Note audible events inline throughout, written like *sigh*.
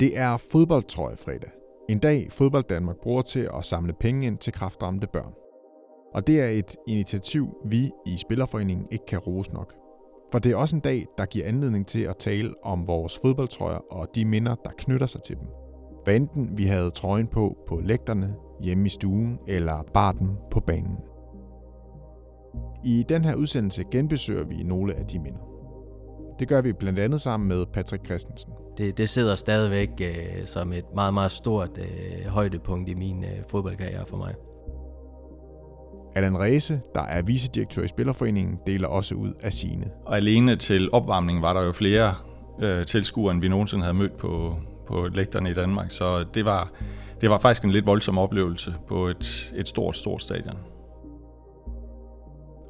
Det er fodboldtrøjefredag. En dag fodbold Danmark bruger til at samle penge ind til kraftramte børn. Og det er et initiativ, vi i Spillerforeningen ikke kan rose nok. For det er også en dag, der giver anledning til at tale om vores fodboldtrøjer og de minder, der knytter sig til dem. Hvad enten vi havde trøjen på på lægterne, hjemme i stuen eller barten på banen. I den her udsendelse genbesøger vi nogle af de minder. Det gør vi blandt andet sammen med Patrick Christensen. Det, det sidder stadigvæk øh, som et meget, meget stort øh, højdepunkt i min øh, fodboldkarriere for mig. Allan Ræse, der er vicedirektør i Spillerforeningen, deler også ud af sine. Og alene til opvarmningen var der jo flere øh, tilskuere, end vi nogensinde havde mødt på, på lægterne i Danmark. Så det var, det var faktisk en lidt voldsom oplevelse på et, et stort, stort stadion.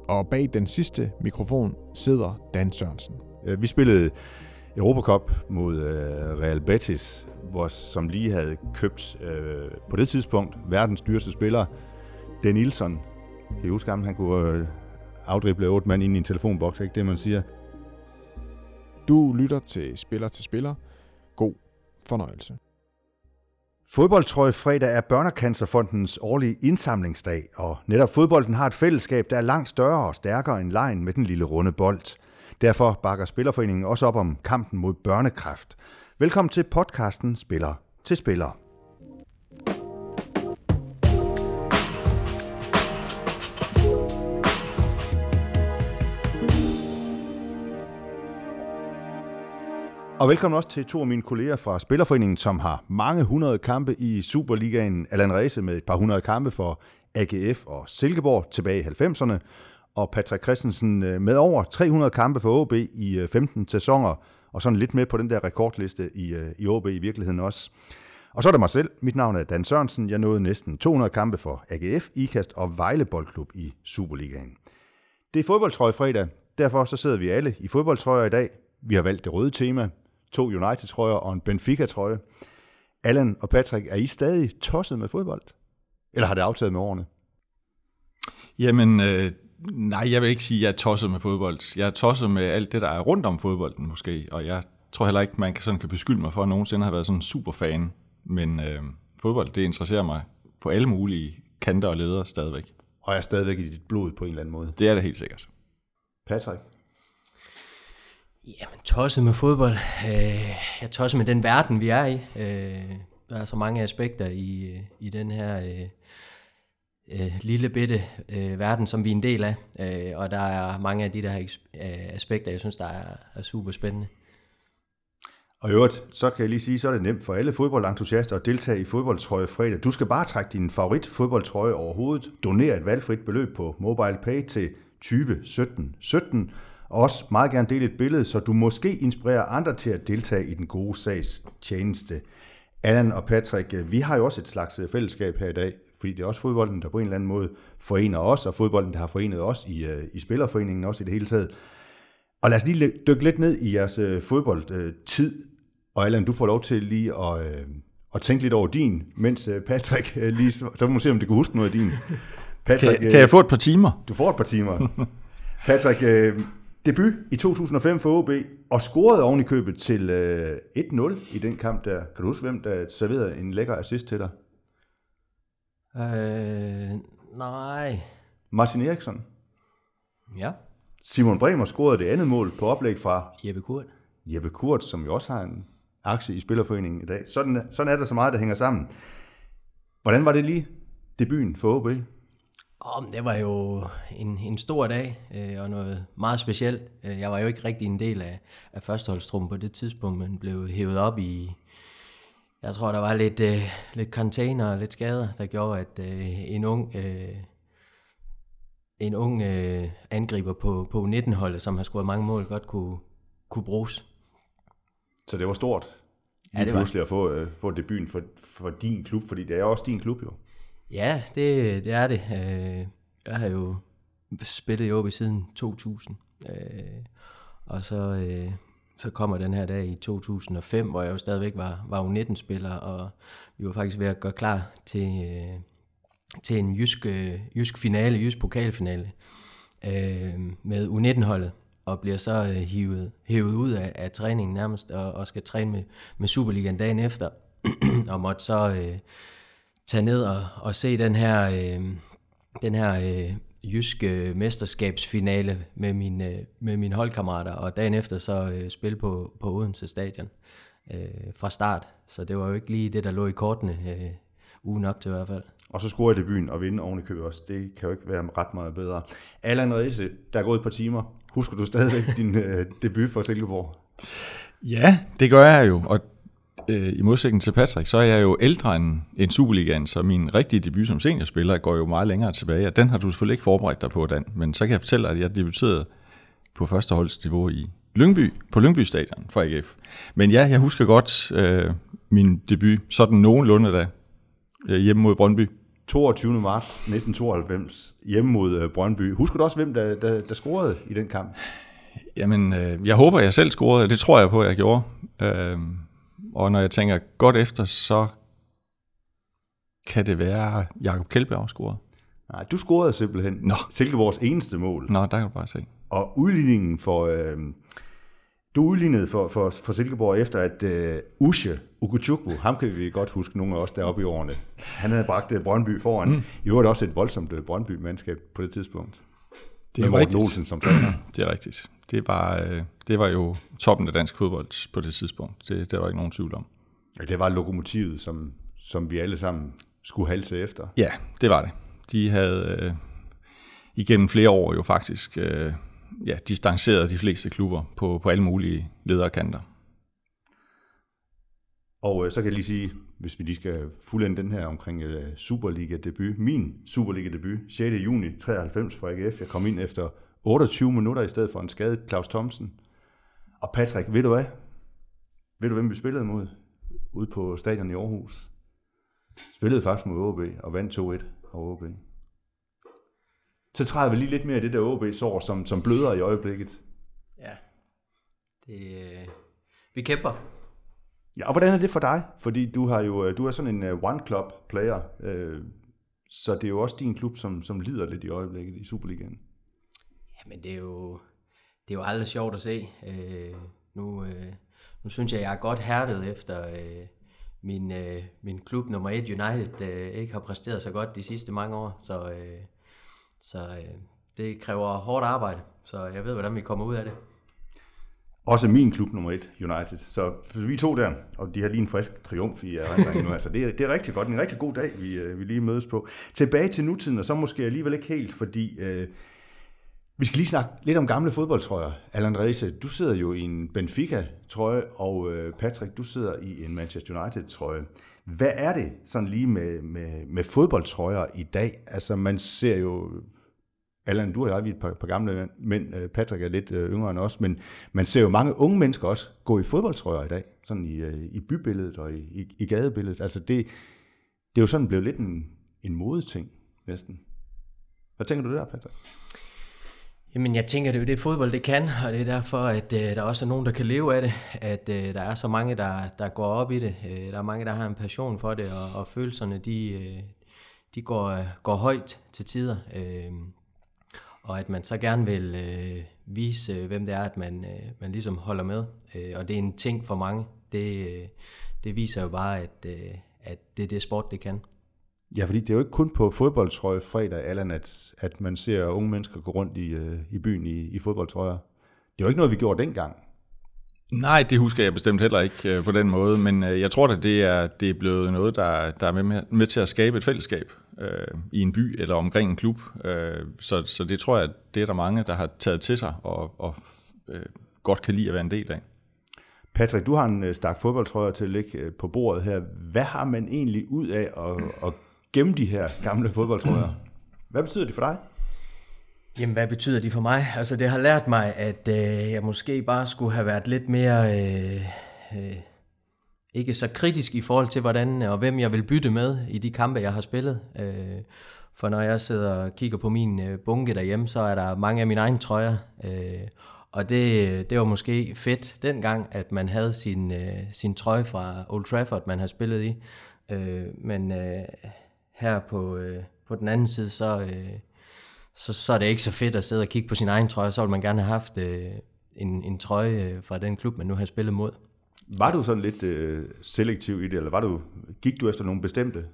Og bag den sidste mikrofon sidder Dan Sørensen. Øh, vi spillede Europacup mod øh, Real Betis, hvor, som lige havde købt øh, på det tidspunkt verdens dyreste spiller, Den Nilsson. Kan I huske ham? Han kunne øh, afdrible otte mand ind i en telefonboks, ikke det man siger? Du lytter til Spiller til Spiller. God fornøjelse. Fodboldtrøje fredag er Børnecancerfondens årlige indsamlingsdag, og netop fodbolden har et fællesskab, der er langt større og stærkere end lejen med den lille runde bold. Derfor bakker Spillerforeningen også op om kampen mod børnekræft. Velkommen til podcasten Spiller til Spiller. Og velkommen også til to af mine kolleger fra Spillerforeningen, som har mange hundrede kampe i Superligaen. Allan Rese med et par hundrede kampe for AGF og Silkeborg tilbage i 90'erne. Og Patrick Christensen øh, med over 300 kampe for OB i øh, 15 sæsoner. Og sådan lidt med på den der rekordliste i, øh, i OB i virkeligheden også. Og så er der mig selv. Mit navn er Dan Sørensen. Jeg nåede næsten 200 kampe for AGF, IKAST og Vejle Boldklub i Superligaen. Det er fodboldtrøje fredag. Derfor så sidder vi alle i fodboldtrøjer i dag. Vi har valgt det røde tema to United-trøjer og en Benfica-trøje. Allan og Patrick, er I stadig tosset med fodbold? Eller har det aftaget med årene? Jamen, øh, nej, jeg vil ikke sige, at jeg er tosset med fodbold. Jeg er tosset med alt det, der er rundt om fodbolden måske, og jeg tror heller ikke, man kan, sådan kan beskylde mig for, at nogensinde har været sådan en superfan. Men øh, fodbold, det interesserer mig på alle mulige kanter og ledere stadigvæk. Og er stadigvæk i dit blod på en eller anden måde? Det er det helt sikkert. Patrick? Jamen, tosset med fodbold. Øh, jeg tosset med den verden, vi er i. Øh, der er så mange aspekter i, i den her øh, øh, lille bitte øh, verden, som vi er en del af. Øh, og der er mange af de der øh, aspekter, jeg synes, der er, er super spændende. Og i øvrigt, så kan jeg lige sige, så er det nemt for alle fodboldentusiaster at deltage i fodboldtrøje fredag. Du skal bare trække din favorit fodboldtrøje overhovedet, donere et valgfrit beløb på MobilePay til 20 17 og også meget gerne dele et billede, så du måske inspirerer andre til at deltage i den gode sags tjeneste. Allan og Patrick, øh, vi har jo også et slags øh, fællesskab her i dag, fordi det er også fodbolden, der på en eller anden måde forener os, og fodbolden, der har forenet os i, øh, i Spillerforeningen også i det hele taget. Og lad os lige dykke lidt ned i jeres fodboldtid. Og Allan, du får lov til lige at, at tænke lidt over din, mens Patrick lige... Så må vi se, om det kan huske noget af din. Patrick, kan, kan jeg få et par timer? Du får et par timer. Patrick, debut i 2005 for OB, og scorede oven i købet til øh, 1-0 i den kamp der. Kan du huske, hvem der serverede en lækker assist til dig? Øh, nej. Martin Eriksson. Ja. Simon Bremer scorede det andet mål på oplæg fra... Jeppe Kurt. Jeppe Kurt, som jo også har en aktie i Spillerforeningen i dag. Sådan, sådan er der så meget, der hænger sammen. Hvordan var det lige debuten for OB? Oh, det var jo en, en stor dag, øh, og noget meget specielt. Øh, jeg var jo ikke rigtig en del af, af førsteholdstruppen på det tidspunkt, men blev hævet op i, jeg tror, der var lidt, øh, lidt container og lidt skader, der gjorde, at øh, en ung, øh, en ung øh, angriber på, på 19-holdet, som har scoret mange mål, godt kunne, kunne bruges. Så det var stort, ja, det var. pludselig at få, øh, få debuten for, for din klub, fordi det er også din klub jo. Ja, det, det er det. Øh, jeg har jo spillet i OB siden 2000. Øh, og så, øh, så kommer den her dag i 2005, hvor jeg jo stadigvæk var, var U19-spiller, og vi var faktisk ved at gøre klar til, øh, til en jysk, øh, jysk finale, jysk pokalfinale øh, med U19-holdet. og bliver så øh, hivet, hævet ud af, af træningen nærmest, og, og skal træne med, med Superligaen dagen efter, *clears throat* og måtte så øh, tage ned og, og se den her, øh, den her øh, jyske mesterskabsfinale med mine, med mine holdkammerater, og dagen efter så øh, spille på, på Odense Stadion øh, fra start. Så det var jo ikke lige det, der lå i kortene, øh, ugen op til i hvert fald. Og så score i debuten og vinde oven i købet også. Det kan jo ikke være ret meget bedre. Allan Riese, der er gået et par timer. Husker du stadigvæk *laughs* din øh, debut for Silkeborg? Ja, det gør jeg jo. Og øh, i modsætning til Patrick, så er jeg jo ældre end, end Superligaen, så min rigtige debut som seniorspiller går jo meget længere tilbage, og den har du selvfølgelig ikke forberedt dig på, Dan. Men så kan jeg fortælle dig, at jeg debuterede på førsteholdsniveau i Lyngby, på Lyngby Stadion for AGF. Men ja, jeg husker godt øh, min debut, sådan nogenlunde da, øh, hjemme mod Brøndby. 22. marts 1992, hjemme mod øh, Brøndby. Husker du også, hvem der, der, der scorede i den kamp? Jamen, øh, jeg håber, jeg selv scorede. Det tror jeg på, jeg gjorde. Øh, og når jeg tænker godt efter, så kan det være, Jakob Kjeldberg scorede. Nej, du scorede simpelthen Nå. Silkeborgs eneste mål. Nå, der kan du bare se. Og udligningen for... Øh, du udlignede for, for, for Silkeborg efter, at øh, Ushe Ukuchukwu, ham kan vi godt huske, nogle af os deroppe i årene, han havde bragt øh, Brøndby foran. Mm. I øvrigt også et voldsomt øh, Brøndby-mandskab på det tidspunkt. Det Med er Morten rigtigt. Olsen som træner. *clears throat* Det er rigtigt. Det var, øh, det var jo toppen af dansk fodbold på det tidspunkt. Det, det var ikke nogen tvivl om. Ja, Det var lokomotivet, som, som vi alle sammen skulle halse efter. Ja, det var det. De havde øh, igennem flere år jo faktisk øh, ja, distanceret de fleste klubber på, på alle mulige lederkanter. Og øh, så kan jeg lige sige, hvis vi lige skal fuldende den her omkring øh, Superliga-debut. Min Superliga-debut, 6. juni 93 for AGF. Jeg kom ind efter 28 minutter i stedet for en skadet Claus Thomsen. Og Patrick, ved du hvad? Ved du, hvem vi spillede mod? Ude på stadion i Aarhus. Spillede faktisk mod OB og vandt 2-1 over OB. Så træder vi lige lidt mere i det der OB-sår, som, som bløder i øjeblikket. Ja. Det, øh, vi kæmper. Ja, og hvordan er det for dig? Fordi du har jo du er sådan en uh, one club player, uh, så det er jo også din klub, som, som lider lidt i øjeblikket i Superligaen men det er jo, det er jo aldrig sjovt at se. Øh, nu, øh, nu synes jeg, jeg er godt hærdet efter øh, min, øh, min klub nummer 1, United, øh, ikke har præsteret så godt de sidste mange år. Så, øh, så øh, det kræver hårdt arbejde, så jeg ved, hvordan vi kommer ud af det. Også min klub nummer 1, United. Så vi to der, og de har lige en frisk triumf i øh, erindringen nu. Altså, det, er, det er rigtig godt. En rigtig god dag, vi, øh, vi lige mødes på. Tilbage til nutiden, og så måske alligevel ikke helt, fordi øh, vi skal lige snakke lidt om gamle fodboldtrøjer. Allan Reise, du sidder jo i en Benfica-trøje, og øh, Patrick, du sidder i en Manchester United-trøje. Hvad er det sådan lige med, med, med fodboldtrøjer i dag? Altså man ser jo Allan, du og jeg, vi er et par, par gamle mænd, øh, Patrick er lidt øh, yngre end os, men man ser jo mange unge mennesker også gå i fodboldtrøjer i dag, sådan i, i bybilledet og i, i, i gadebilledet. Altså det, det er jo sådan blevet lidt en, en modeting næsten. Hvad tænker du der, Patrick? Jamen, jeg tænker, det er jo det fodbold, det kan, og det er derfor, at øh, der også er nogen, der kan leve af det, at øh, der er så mange, der, der går op i det. Øh, der er mange, der har en passion for det, og, og følelserne, de, øh, de går, går højt til tider. Øh, og at man så gerne vil øh, vise, øh, hvem det er, at man, øh, man ligesom holder med. Øh, og det er en ting for mange. Det, øh, det viser jo bare, at, øh, at det er det sport, det kan. Ja, fordi det er jo ikke kun på fodboldtrøje fredag, Allan, at, at man ser unge mennesker gå rundt i, øh, i byen i, i fodboldtrøjer. Det er jo ikke noget, vi gjorde dengang. Nej, det husker jeg bestemt heller ikke øh, på den måde, men øh, jeg tror, at det er, det er blevet noget, der, der er med, med, med til at skabe et fællesskab øh, i en by eller omkring en klub. Øh, så, så det tror jeg, det er der mange, der har taget til sig og, og øh, godt kan lide at være en del af. Patrick, du har en øh, stak fodboldtrøjer til at ligge øh, på bordet her. Hvad har man egentlig ud af at, at gemme de her gamle fodboldtrøjer? Hvad betyder det for dig? Jamen, hvad betyder de for mig? Altså, det har lært mig, at øh, jeg måske bare skulle have været lidt mere... Øh, øh, ikke så kritisk i forhold til, hvordan og hvem jeg vil bytte med i de kampe, jeg har spillet. Øh, for når jeg sidder og kigger på min øh, bunke derhjemme, så er der mange af mine egne trøjer. Øh, og det, det var måske fedt dengang, at man havde sin, øh, sin trøje fra Old Trafford, man har spillet i. Øh, men øh, her på, øh, på den anden side, så... Øh, så, så er det ikke så fedt at sidde og kigge på sin egen trøje, så vil man gerne have haft øh, en, en trøje øh, fra den klub, man nu har spillet mod. Var du sådan lidt øh, selektiv i det, eller var du, gik du efter nogle bestemte?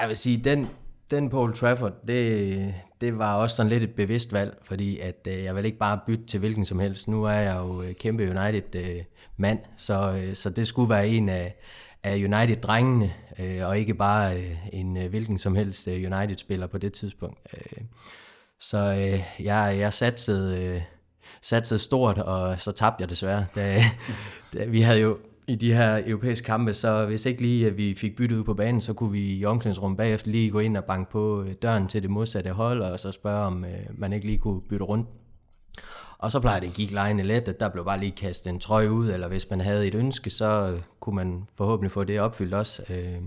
Jeg vil sige, den, den på Old Trafford, det, det var også sådan lidt et bevidst valg, fordi at øh, jeg vil ikke bare bytte til hvilken som helst. Nu er jeg jo øh, kæmpe United-mand, øh, så, øh, så det skulle være en af, af United-drengene, øh, og ikke bare øh, en øh, hvilken som helst øh, United-spiller på det tidspunkt. Øh, så øh, jeg, jeg satsede, øh, satsede stort, og så tabte jeg desværre. Da, *laughs* da, vi havde jo i de her europæiske kampe, så hvis ikke lige at vi fik byttet ud på banen, så kunne vi i omklædningsrummet bagefter lige gå ind og banke på øh, døren til det modsatte hold, og så spørge, om øh, man ikke lige kunne bytte rundt. Og så plejede det gik lejende let, at der blev bare lige kastet en trøje ud, eller hvis man havde et ønske, så øh, kunne man forhåbentlig få det opfyldt også. Øh,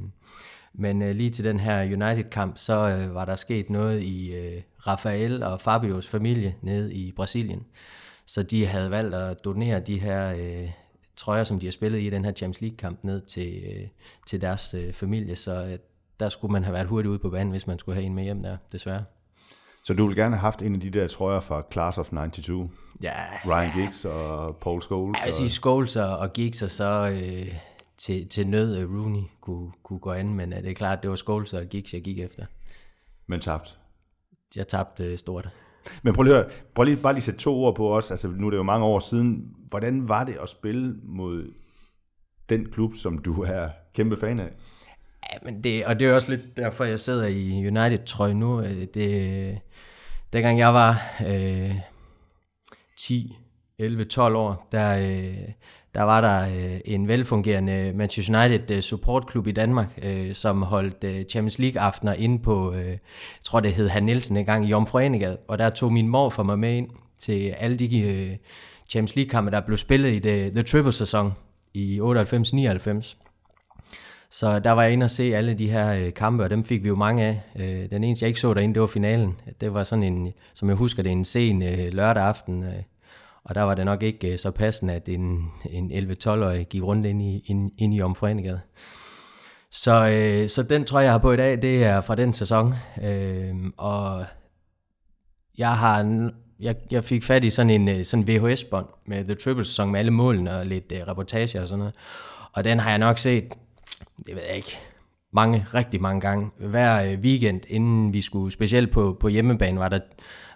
men øh, lige til den her United-kamp, så øh, var der sket noget i øh, Rafael og Fabios familie nede i Brasilien. Så de havde valgt at donere de her øh, trøjer, som de har spillet i den her Champions League-kamp, ned til, øh, til deres øh, familie. Så øh, der skulle man have været hurtigt ude på banen, hvis man skulle have en med hjem der, desværre. Så du ville gerne have haft en af de der trøjer fra Class of 92? Ja. Ryan Giggs og Paul Scholes? Jeg vil sige Scholes og, og Giggs, og så øh, til, til nød Rooney kunne, kunne gå an, men øh, det er klart, det var Scholes og Giggs, jeg gik efter. Men tabt? Jeg tabte øh, stort. Men prøv lige, at høre, prøv lige bare lige sætte to ord på os. Altså, nu er det jo mange år siden. Hvordan var det at spille mod den klub, som du er kæmpe fan af? Ja, men det, og det er også lidt derfor, jeg sidder i United-trøje nu. Øh, det, dengang jeg var øh, 10, 11, 12 år, der, øh, der var der øh, en velfungerende Manchester United øh, supportklub i Danmark, øh, som holdt øh, Champions League-aftener inde på, øh, jeg tror det hed Han Nielsen engang, i Jomfruenegade, og der tog min mor for mig med ind til alle de øh, Champions League-kampe, der blev spillet i det, The Triple-sæson i 98-99. Så der var jeg inde og se alle de her øh, kampe, og dem fik vi jo mange af. Øh, den eneste, jeg ikke så derinde, det var finalen. Det var sådan en, som jeg husker det, en sen øh, lørdag aften. Øh, og der var det nok ikke øh, så passende, at en, en 11-12-årig gik rundt ind i, ind, ind i Omforenigade. Så, øh, så den tror jeg har på i dag, det er fra den sæson. Øh, og jeg har jeg, jeg fik fat i sådan en øh, sådan VHS-bånd med The Triple sæson med alle målene og lidt øh, reportager og sådan noget. Og den har jeg nok set, det ved jeg ikke, mange, rigtig mange gange. Hver øh, weekend, inden vi skulle, specielt på, på hjemmebane, var der,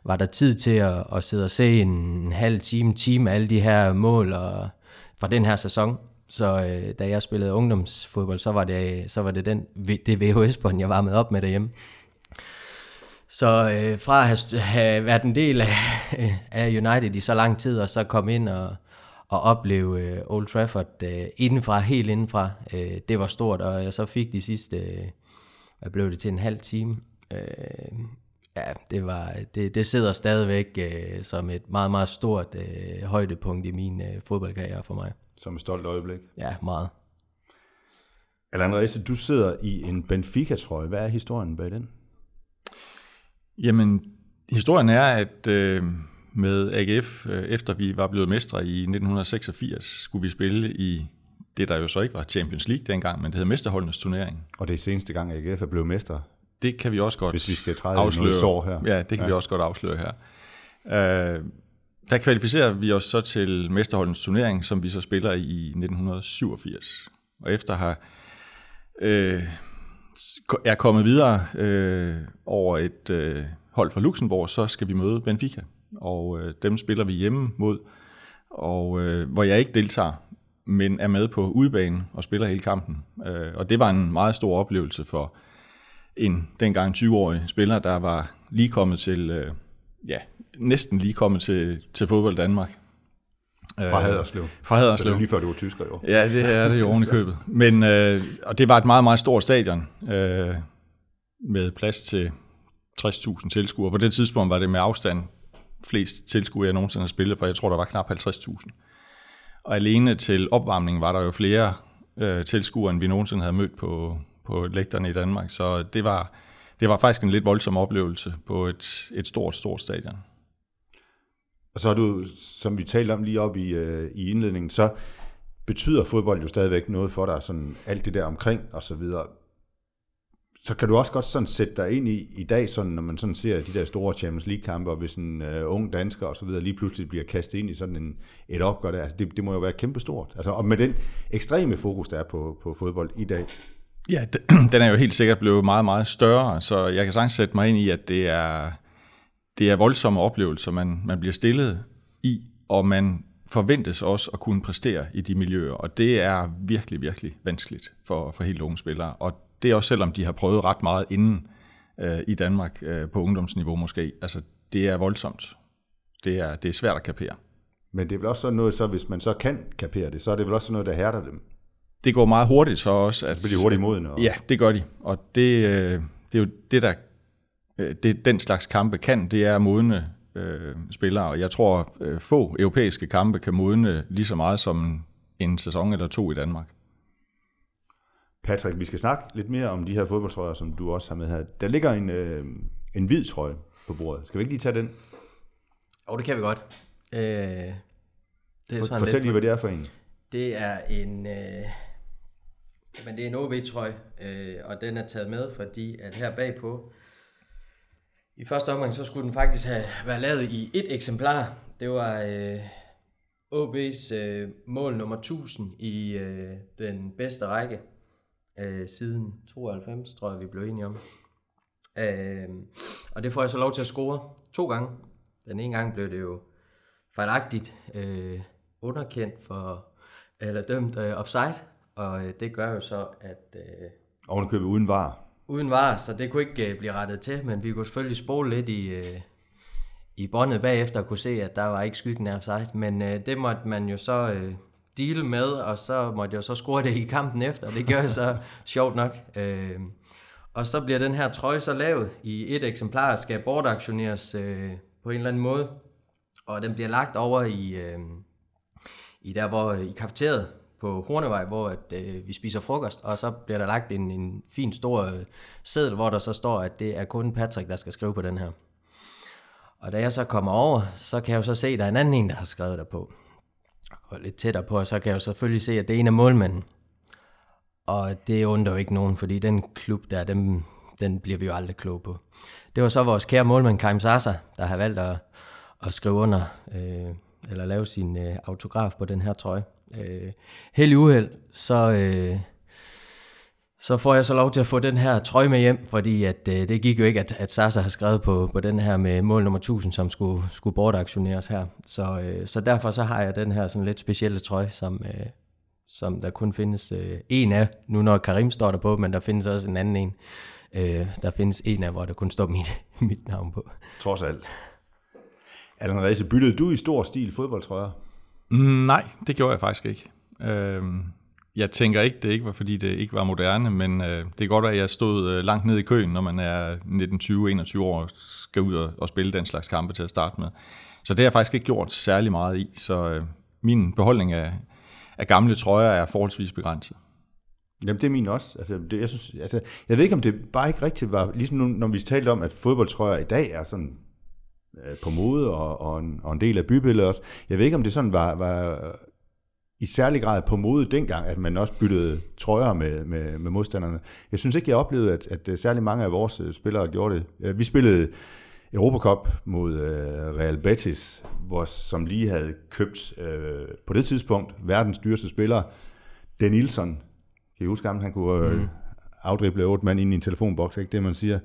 var der tid til at, at sidde og se en halv time, time alle de her mål og, fra den her sæson. Så øh, da jeg spillede ungdomsfodbold, så var det, så var det den, det VHS-bånd, jeg varmede op med derhjemme. Så øh, fra at have, have været en del af, af United i så lang tid, og så komme ind og, og opleve øh, Old Trafford øh, indenfra, helt indenfra, øh, det var stort, og jeg så fik de sidste, øh, hvad blev det til, en halv time, øh, Ja, det, var, det, det sidder stadigvæk øh, som et meget, meget stort øh, højdepunkt i min øh, fodboldkarriere for mig. Som et stolt øjeblik? Ja, meget. Allan Reise, du sidder i en Benfica-trøje. Hvad er historien bag den? Jamen, historien er, at øh, med AGF, øh, efter vi var blevet mestre i 1986, skulle vi spille i det, der jo så ikke var Champions League dengang, men det hed Mesterholdenes turnering. Og det er seneste gang, AGF er blevet mestre det kan vi også godt Hvis vi skal træde afsløre. sår her. Ja, det kan ja. vi også godt afsløre her. Uh, der kvalificerer vi os så til Mesterholdens turnering, som vi så spiller i 1987. Og efter have uh, er kommet videre uh, over et uh, hold fra Luxembourg, så skal vi møde Benfica. Og uh, dem spiller vi hjemme mod, og uh, hvor jeg ikke deltager, men er med på udbanen og spiller hele kampen. Uh, og det var en meget stor oplevelse for en dengang 20-årig spiller, der var lige kommet til, øh, ja, næsten lige kommet til, til fodbold Danmark. Fra Haderslev. Fra Haderslev. det er lige før du var tysker jo. Ja, det er det jo oven i købet. Men, øh, og det var et meget, meget stort stadion, øh, med plads til 60.000 tilskuere. På det tidspunkt var det med afstand flest tilskuere, jeg nogensinde har spillet, for jeg tror, der var knap 50.000. Og alene til opvarmningen var der jo flere øh, tilskuere, end vi nogensinde havde mødt på, på lægterne i Danmark. Så det var, det var faktisk en lidt voldsom oplevelse på et, et stort, stort stadion. Og så har du, som vi talte om lige op i, øh, i indledningen, så betyder fodbold jo stadigvæk noget for dig, sådan alt det der omkring og så videre så kan du også godt sådan sætte dig ind i i dag, sådan, når man sådan ser de der store Champions League-kampe, og hvis en øh, ung dansker og så videre lige pludselig bliver kastet ind i sådan en, et opgør der, altså det, det må jo være kæmpestort. Altså, og med den ekstreme fokus, der er på, på fodbold i dag. Ja, *clears throat* den er jo helt sikkert blevet meget, meget større, så jeg kan sagtens sætte mig ind i, at det er, det er voldsomme oplevelser, man, man bliver stillet i, og man forventes også at kunne præstere i de miljøer, og det er virkelig, virkelig vanskeligt for, for helt unge spillere. Og det er også selvom de har prøvet ret meget inden øh, i Danmark øh, på ungdomsniveau måske. Altså, det er voldsomt. Det er, det er svært at kapere. Men det er vel også sådan noget, så hvis man så kan kapere det, så er det vel også noget, der hærder dem. Det går meget hurtigt så også. At, Så bliver de hurtigt modne. Og... Ja, det gør de. Og det, øh, det er jo det, der øh, det, den slags kampe kan, det er modne øh, spillere. Og jeg tror, øh, få europæiske kampe kan modne lige så meget som en sæson eller to i Danmark. Patrick, vi skal snakke lidt mere om de her fodboldtrøjer, som du også har med her. Der ligger en, øh, en hvid trøje på bordet. Skal vi ikke lige tage den? Og det kan vi godt. Øh, det er jo sådan Fortæl lidt, lige, hvad det er for en. Det er en, øh, men det er en OB-trøje, øh, og den er taget med, fordi at her bagpå, i første omgang, så skulle den faktisk have været lavet i et eksemplar. Det var øh, OB's øh, mål nummer 1000 i øh, den bedste række øh, siden 92, tror jeg, vi blev enige om. Øh, og det får jeg så lov til at score to gange. Den ene gang blev det jo fejlagtigt øh, underkendt for, eller dømt øh, offside, og øh, det gør jo så, at øh, Ovenikøbet uden var. uden var, så det kunne ikke øh, blive rettet til, men vi kunne selvfølgelig spole lidt i, øh, i båndet bagefter og kunne se, at der var ikke skyggen af offside, men øh, det måtte man jo så øh, deal med, og så måtte jeg jo så score det i kampen efter, det gør jeg så *laughs* sjovt nok. Øh, og så bliver den her trøje så lavet i et eksemplar, og skal bortaktioneres øh, på en eller anden måde, og den bliver lagt over i, øh, i der hvor i kafeteriet på Hornevej, hvor at, øh, vi spiser frokost, og så bliver der lagt en, en fin stor øh, seddel, hvor der så står, at det er kun Patrick, der skal skrive på den her. Og da jeg så kommer over, så kan jeg jo så se, at der er en anden en, der har skrevet der på. Og lidt tættere på, og så kan jeg jo selvfølgelig se, at det er en af målmanden. Og det undrer jo ikke nogen, fordi den klub der, dem, den bliver vi jo aldrig kloge på. Det var så vores kære målmand, Kaim Sasa, der har valgt at, at skrive under, øh, eller lave sin øh, autograf på den her trøje. Øh, held i uheld, så, øh, så får jeg så lov til at få den her trøje med hjem, fordi at, øh, det gik jo ikke, at, at Sasa har skrevet på, på den her med mål nummer 1000, som skulle, skulle bortaktioneres her. Så, øh, så derfor så har jeg den her sådan lidt specielle trøje, som, øh, som der kun findes øh, en af, nu når Karim står der på, men der findes også en anden en. Øh, der findes en af, hvor der kun står mit, *laughs* mit navn på. Trods alt. Allan Reise, byttede du i stor stil fodboldtrøjer? Mm, nej, det gjorde jeg faktisk ikke. Øhm, jeg tænker ikke, det ikke var, fordi det ikke var moderne, men øh, det er godt, at jeg stod øh, langt ned i køen, når man er 19-20-21 år og skal ud og, og spille den slags kampe til at starte med. Så det har jeg faktisk ikke gjort særlig meget i, så øh, min beholdning af, af gamle trøjer er forholdsvis begrænset. Jamen, det er min også. Altså, det, jeg, synes, altså, jeg ved ikke, om det bare ikke rigtigt var, ligesom nu, når vi talte om, at fodboldtrøjer i dag er sådan øh, på mode og, og, en, og en del af bybilledet også. Jeg ved ikke, om det sådan var, var i særlig grad på mode dengang, at man også byttede trøjer med, med, med modstanderne. Jeg synes ikke, jeg oplevede, at, at øh, særlig mange af vores øh, spillere gjorde det. Øh, Vi spillede Europacup mod øh, Real Betis, hvor, som lige havde købt øh, på det tidspunkt verdens dyreste spiller, Den Nilsson. Kan I huske ham? Han kunne øh, afdrible otte mand ind i en telefonboks, ikke det man siger.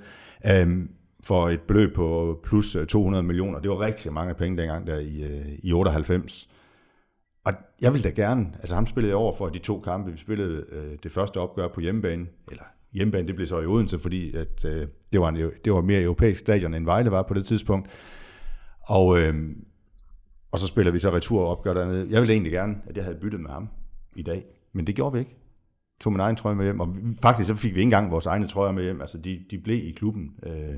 Um, for et beløb på plus øh, 200 millioner. Det var rigtig mange penge dengang der i, øh, i 98. Og jeg ville da gerne, altså ham spillede jeg over for de to kampe. Vi spillede øh, det første opgør på hjemmebane, eller hjemmebane, det blev så i Odense, fordi at, øh, det, var en, det var mere europæisk stadion, end Vejle var på det tidspunkt. Og, øh, og så spiller vi så returopgør dernede. Jeg ville egentlig gerne, at jeg havde byttet med ham i dag, men det gjorde vi ikke. Tog min egen trøje med hjem, og faktisk så fik vi ikke engang vores egne trøjer med hjem. Altså de, de blev i klubben, øh,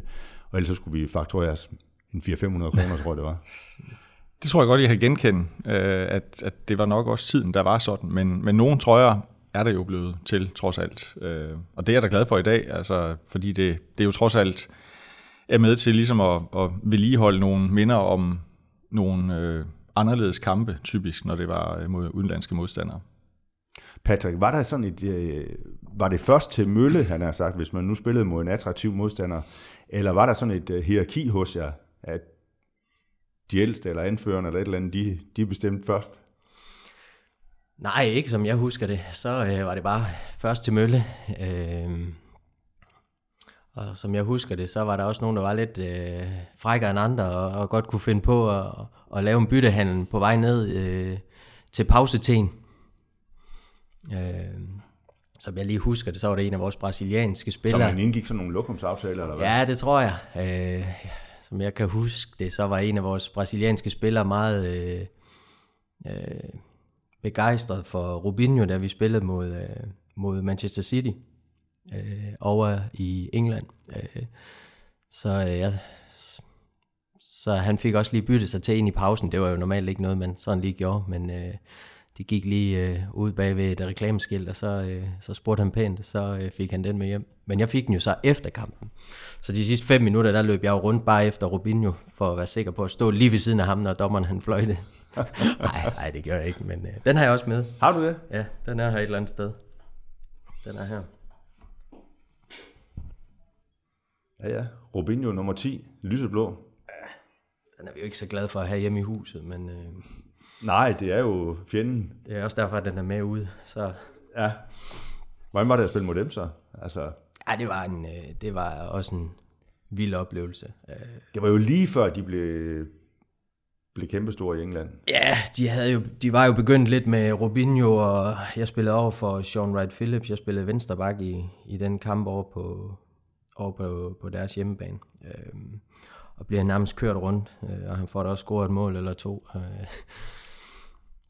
og ellers så skulle vi faktureres en 400-500 kroner, tror jeg det var. *laughs* Det tror jeg godt, jeg kan genkende, øh, at, at det var nok også tiden, der var sådan. Men, men nogle trøjer er der jo blevet til, trods alt. Øh, og det er jeg da glad for i dag, altså, fordi det, det er jo trods alt er med til ligesom at, at vedligeholde nogle minder om nogle øh, anderledes kampe, typisk, når det var øh, mod udenlandske modstandere. Patrick, var der sådan et, øh, var det først til mølle, han har sagt, hvis man nu spillede mod en attraktiv modstander, eller var der sådan et øh, hierarki hos jer, at de ældste eller anførerne eller et eller andet, de, de bestemte først? Nej, ikke som jeg husker det. Så øh, var det bare først til mølle. Øh, og som jeg husker det, så var der også nogen, der var lidt øh, frækkere end andre, og, og godt kunne finde på at, at lave en byttehandel på vej ned øh, til pauseteen. Øh, som jeg lige husker det, så var det en af vores brasilianske spillere. Så man indgik sådan nogle lokumsaftaler, eller hvad? Ja, det tror jeg. Øh, som jeg kan huske det, så var en af vores brasilianske spillere meget øh, øh, begejstret for Rubinho, da vi spillede mod, øh, mod Manchester City øh, over i England. Øh, så øh, jeg, så han fik også lige byttet sig til ind i pausen. Det var jo normalt ikke noget, man sådan lige gjorde, men øh, de gik lige øh, ud bag ved et reklameskilt, og så, øh, så spurgte han pænt, så øh, fik han den med hjem. Men jeg fik den jo så efter kampen. Så de sidste fem minutter, der løb jeg jo rundt bare efter Rubinho, for at være sikker på at stå lige ved siden af ham, når dommeren han fløjte. *laughs* nej, nej, det gør jeg ikke, men øh, den har jeg også med. Har du det? Ja, den er her et eller andet sted. Den er her. Ja, ja. Rubinho nummer 10, lyseblå. Den er vi jo ikke så glade for at have hjemme i huset, men øh, Nej, det er jo fjenden. det er også derfor, at den er med ude. Så Ja. Hvordan var det at spille mod dem så? Altså, ja, det var, en, øh, det var også en vild oplevelse. Øh, det var jo lige før, de blev, blev kæmpestore i England. Ja, de, havde jo, de var jo begyndt lidt med Robinho, og jeg spillede over for Sean Wright Phillips. Jeg spillede vensterbak i, i den kamp over på, over på, på deres hjemmebane. Øhm, og bliver nærmest kørt rundt, øh, og han får da også scoret et mål eller to. Øh,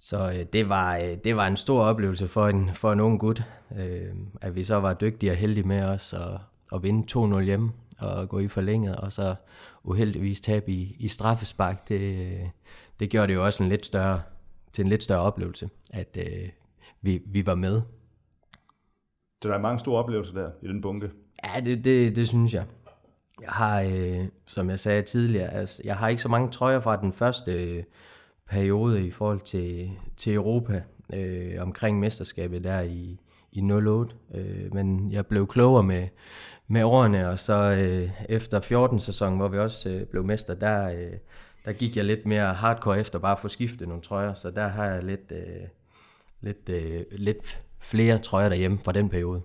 så øh, det, var, øh, det var en stor oplevelse for en, for en ung gut, øh, at vi så var dygtige og heldige med os at, at vinde 2-0 hjemme og gå i forlænget, og så uheldigvis tabe i, i straffespark. Det, øh, det gjorde det jo også en lidt større, til en lidt større oplevelse, at øh, vi, vi var med. Så der er mange store oplevelser der i den bunke. Ja, det, det, det synes jeg. Jeg har, øh, som jeg sagde tidligere, altså, jeg har ikke så mange trøjer fra den første øh, periode i forhold til, til Europa øh, omkring mesterskabet der i, i 08. Øh, men jeg blev klogere med, med årene, og så øh, efter 14 sæson, hvor vi også øh, blev mester, der, øh, der gik jeg lidt mere hardcore efter bare at få skiftet nogle trøjer, så der har jeg lidt, øh, lidt, øh, lidt flere trøjer derhjemme fra den periode.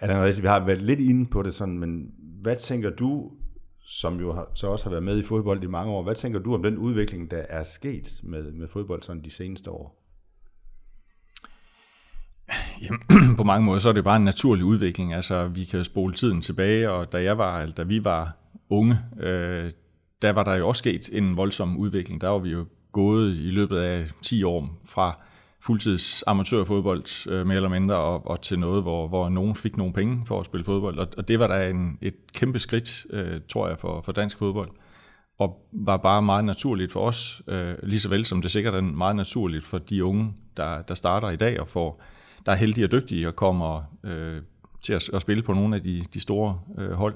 Altså, vi har været lidt inde på det sådan, men hvad tænker du, som jo har, så også har været med i fodbold i mange år, hvad tænker du om den udvikling, der er sket med, med fodbold sådan de seneste år? Jamen, *clears throat* på mange måder, så er det bare en naturlig udvikling. Altså, vi kan spole tiden tilbage, og da jeg var, eller da vi var unge, øh, der var der jo også sket en voldsom udvikling. Der var vi jo gået i løbet af 10 år fra fuldtids amatørfodbold, øh, mere eller mindre, og, og til noget, hvor, hvor nogen fik nogle penge for at spille fodbold. Og, og det var da en, et kæmpe skridt, øh, tror jeg, for, for dansk fodbold. Og var bare meget naturligt for os, øh, lige så vel som det sikkert er meget naturligt for de unge, der, der starter i dag og får, der er heldige og dygtige og kommer øh, til at, at spille på nogle af de, de store øh, hold.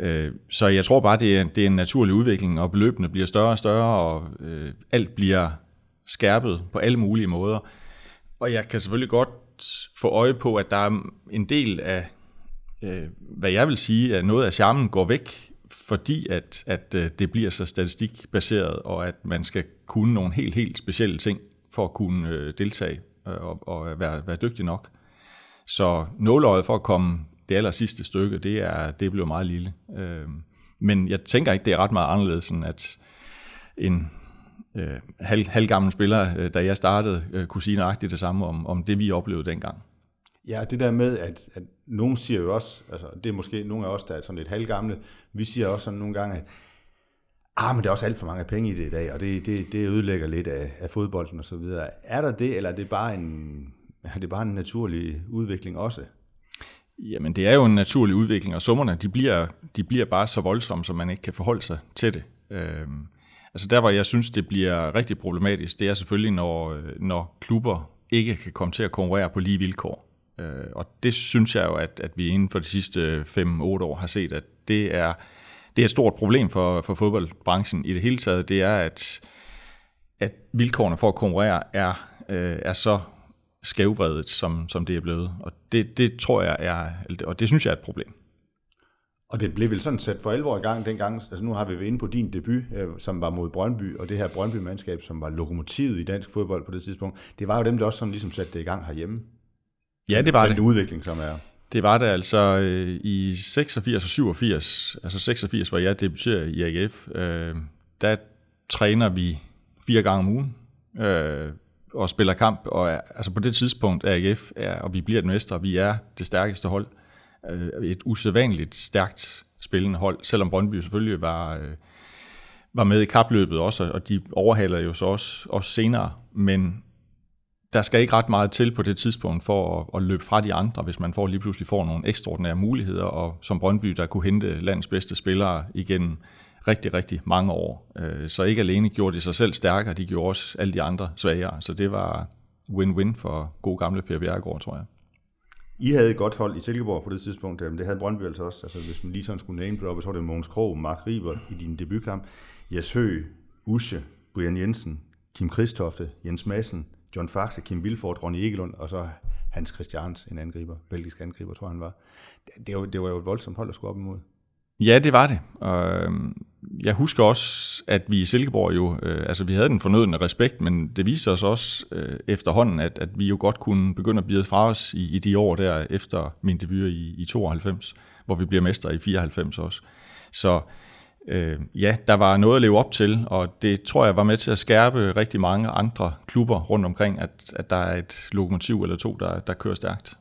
Øh, så jeg tror bare, det er, det er en naturlig udvikling, og beløbene bliver større og større, og øh, alt bliver skærpet på alle mulige måder. Og jeg kan selvfølgelig godt få øje på, at der er en del af, øh, hvad jeg vil sige, at noget af charmen går væk, fordi at, at øh, det bliver så statistikbaseret, og at man skal kunne nogle helt, helt specielle ting for at kunne øh, deltage øh, og, og være, være dygtig nok. Så nåløjet for at komme det aller sidste stykke, det er det blev meget lille. Øh, men jeg tænker ikke, det er ret meget anderledes, end at en øh, halv, halvgammel spiller, øh, da jeg startede, øh, kunne sige nøjagtigt det samme om, om det, vi oplevede dengang. Ja, det der med, at, at nogen siger jo også, altså det er måske nogle af os, der er sådan lidt halvgamle, vi siger også sådan nogle gange, at ah, men der er også alt for mange penge i det i dag, og det, det, det ødelægger lidt af, af fodbolden og så videre. Er der det, eller er det bare en, er det bare en naturlig udvikling også? Jamen, det er jo en naturlig udvikling, og summerne, de bliver, de bliver bare så voldsomme, så man ikke kan forholde sig til det. Øhm, Altså der, hvor jeg synes, det bliver rigtig problematisk, det er selvfølgelig, når, øh, når klubber ikke kan komme til at konkurrere på lige vilkår. Øh, og det synes jeg jo, at, at vi inden for de sidste 5-8 år har set, at det er, det er et stort problem for, for fodboldbranchen i det hele taget. Det er, at, at vilkårene for at konkurrere er, øh, er så skævvredet, som, som det er blevet. Og det, det tror jeg er, og det synes jeg er et problem. Og det blev vel sådan sat for alvor i gang dengang, altså nu har vi været inde på din debut, øh, som var mod Brøndby, og det her Brøndby-mandskab, som var lokomotivet i dansk fodbold på det tidspunkt, det var jo dem, der også sådan ligesom satte det i gang herhjemme. Ja, det var Den det. udvikling, som er. Det var det altså øh, i 86 og 87, altså 86, hvor jeg debuterede i AGF, øh, der træner vi fire gange om ugen øh, og spiller kamp, og er, altså på det tidspunkt AGF, er, og vi bliver et mester, og vi er det stærkeste hold, øh, Øh, et usædvanligt stærkt spillende hold, selvom Brøndby selvfølgelig var, øh, var med i kapløbet også, og de overhaler jo så også, også senere, men der skal ikke ret meget til på det tidspunkt for at, at løbe fra de andre, hvis man får lige pludselig får nogle ekstraordinære muligheder, og som Brøndby, der kunne hente landets bedste spillere igennem rigtig, rigtig mange år. Øh, så ikke alene gjorde de sig selv stærkere, de gjorde også alle de andre svagere. Så det var win-win for god gamle Per Bjerregaard, tror jeg. I havde et godt hold i Silkeborg på det tidspunkt, øh, men det havde Brøndby altså også. Altså, hvis man lige sådan skulle name droppe, så var det Mogens Krog, Mark Riber i din debutkamp, Jes Høgh, Usche, Brian Jensen, Kim Kristofte, Jens Madsen, John Faxe, Kim Vilfort, Ronny Egelund, og så Hans Christians, en angriber, belgisk angriber, tror jeg han var. Det, det, var, det var jo et voldsomt hold at skulle op imod. Ja, det var det. Og øhm, jeg husker også, at vi i Silkeborg jo, øh, altså vi havde den fornødende respekt, men det viste os også øh, efterhånden, at, at vi jo godt kunne begynde at blive fra os i, i de år der efter min debut i, i 92, hvor vi bliver mester i 94 også. Så øh, ja, der var noget at leve op til, og det tror jeg var med til at skærpe rigtig mange andre klubber rundt omkring, at, at der er et lokomotiv eller to, der, der kører stærkt.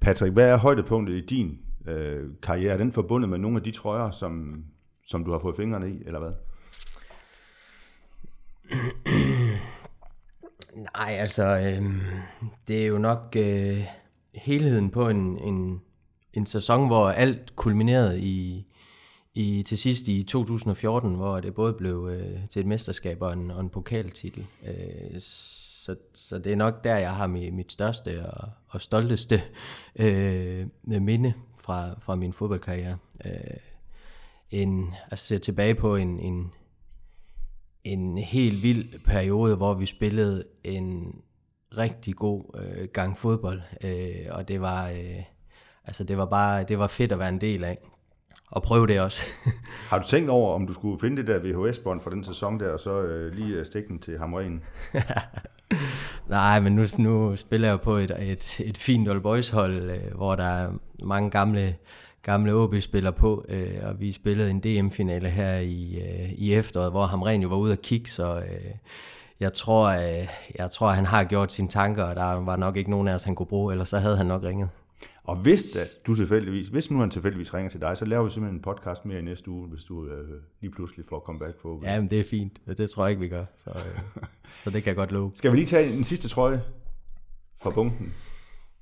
Patrick, hvad er højdepunktet i din øh, karriere? Er den forbundet med nogle af de trøjer, som, som du har fået fingrene i, eller hvad? Nej, altså, øh, det er jo nok øh, helheden på en, en, en sæson, hvor alt kulminerede i, i til sidst i 2014, hvor det både blev øh, til et mesterskab og en, og en pokaltitel. Øh, så, så det er nok der, jeg har mit, mit største og, og stolteste øh, minde fra, fra min fodboldkarriere. Øh, en, altså se tilbage på en, en, en helt vild periode, hvor vi spillede en rigtig god øh, gang fodbold, øh, og det var, øh, altså det var bare, det var fedt at være en del af, og prøve det også. *laughs* Har du tænkt over, om du skulle finde det der VHS-bånd for den sæson der, og så øh, lige øh, stikke den til Hamren? *laughs* Nej, men nu, nu spiller jeg på et, et, et fint Old Boys hold, øh, hvor der er mange gamle, gamle OB-spillere på, øh, og vi spillede en DM-finale her i, øh, i efteråret, hvor Hamren jo var ude at kigge, så øh, jeg tror, øh, jeg tror, han har gjort sine tanker, og der var nok ikke nogen af os, han kunne bruge, ellers så havde han nok ringet. Og hvis da, du tilfældigvis, hvis nu han tilfældigvis ringer til dig, så laver vi simpelthen en podcast mere i næste uge, hvis du øh, lige pludselig får comeback på. Ja, men det er fint. Det tror jeg ikke, vi gør. Så, øh, *laughs* så det kan jeg godt love. Skal vi lige tage en sidste trøje fra punkten?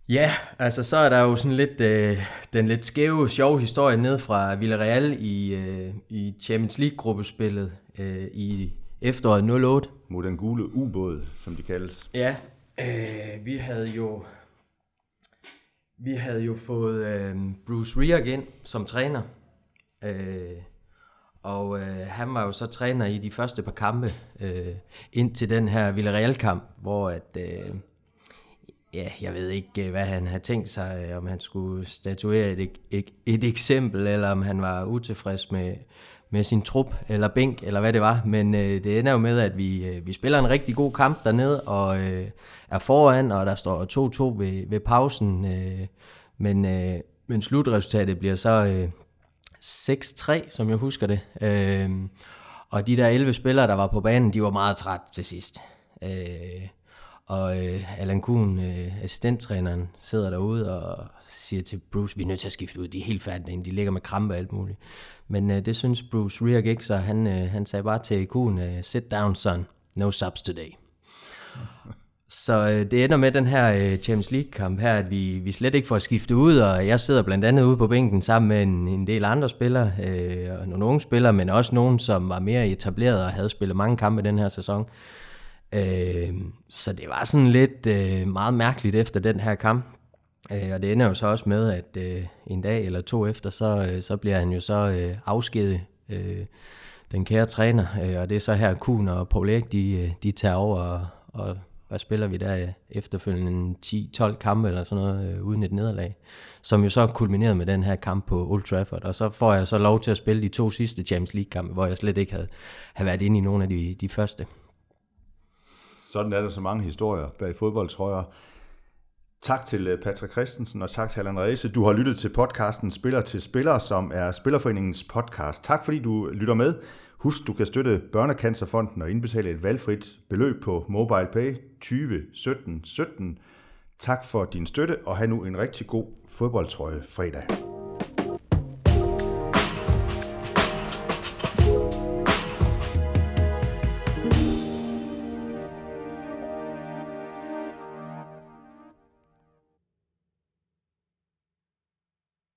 Ja, altså så er der jo sådan lidt øh, den lidt skæve, sjove historie ned fra Villarreal i, øh, i Champions League-gruppespillet øh, i efteråret 08. Mod den gule ubåd, som de kaldes. Ja, øh, vi havde jo vi havde jo fået øh, Bruce Rierk ind som træner. Øh, og øh, han var jo så træner i de første par kampe øh, ind til den her Villarreal-kamp, hvor at, øh, ja, jeg ved ikke, øh, hvad han havde tænkt sig, øh, om han skulle statuere et, et, et eksempel, eller om han var utilfreds med, med sin trup, eller bænk, eller hvad det var. Men øh, det ender jo med, at vi, øh, vi spiller en rigtig god kamp dernede, og øh, er foran, og der står 2-2 ved, ved pausen. Øh, men, øh, men slutresultatet bliver så øh, 6-3, som jeg husker det. Øh, og de der 11 spillere, der var på banen, de var meget træt til sidst. Øh, og øh, Allan Kuhn, øh, assistenttræneren, sidder derude og siger til Bruce, vi er nødt til at skifte ud, de er helt færdige, de ligger med krampe og alt muligt. Men øh, det synes Bruce Rierk ikke, så han, øh, han sagde bare til Kuhn, øh, sit down son, no subs today. Så øh, det ender med den her øh, Champions League-kamp her, at vi, vi slet ikke får skiftet ud, og jeg sidder blandt andet ude på bænken sammen med en, en del andre spillere, øh, og nogle unge spillere, men også nogen, som var mere etableret og havde spillet mange kampe den her sæson. Øh, så det var sådan lidt øh, meget mærkeligt efter den her kamp. Øh, og det ender jo så også med, at øh, en dag eller to efter, så, øh, så bliver han jo så øh, afskedet, øh, den kære træner. Øh, og det er så her Kuhn og Paul Erik, de, øh, de tager over og, og hvad spiller vi der øh, efterfølgende 10-12 kampe eller sådan noget, øh, uden et nederlag, som jo så kulminerede med den her kamp på Old Trafford, og så får jeg så lov til at spille de to sidste Champions League-kampe, hvor jeg slet ikke havde, havde været inde i nogen af de, de første. Sådan er der så mange historier bag fodboldtrøjer. Tak til øh, Patrick Christensen og tak til Allan Reise. Du har lyttet til podcasten Spiller til Spiller, som er Spillerforeningens podcast. Tak fordi du lytter med. Husk, du kan støtte Børnecancerfonden og indbetale et valgfrit beløb på MobilePay 20 17 17. Tak for din støtte, og have nu en rigtig god fodboldtrøje fredag.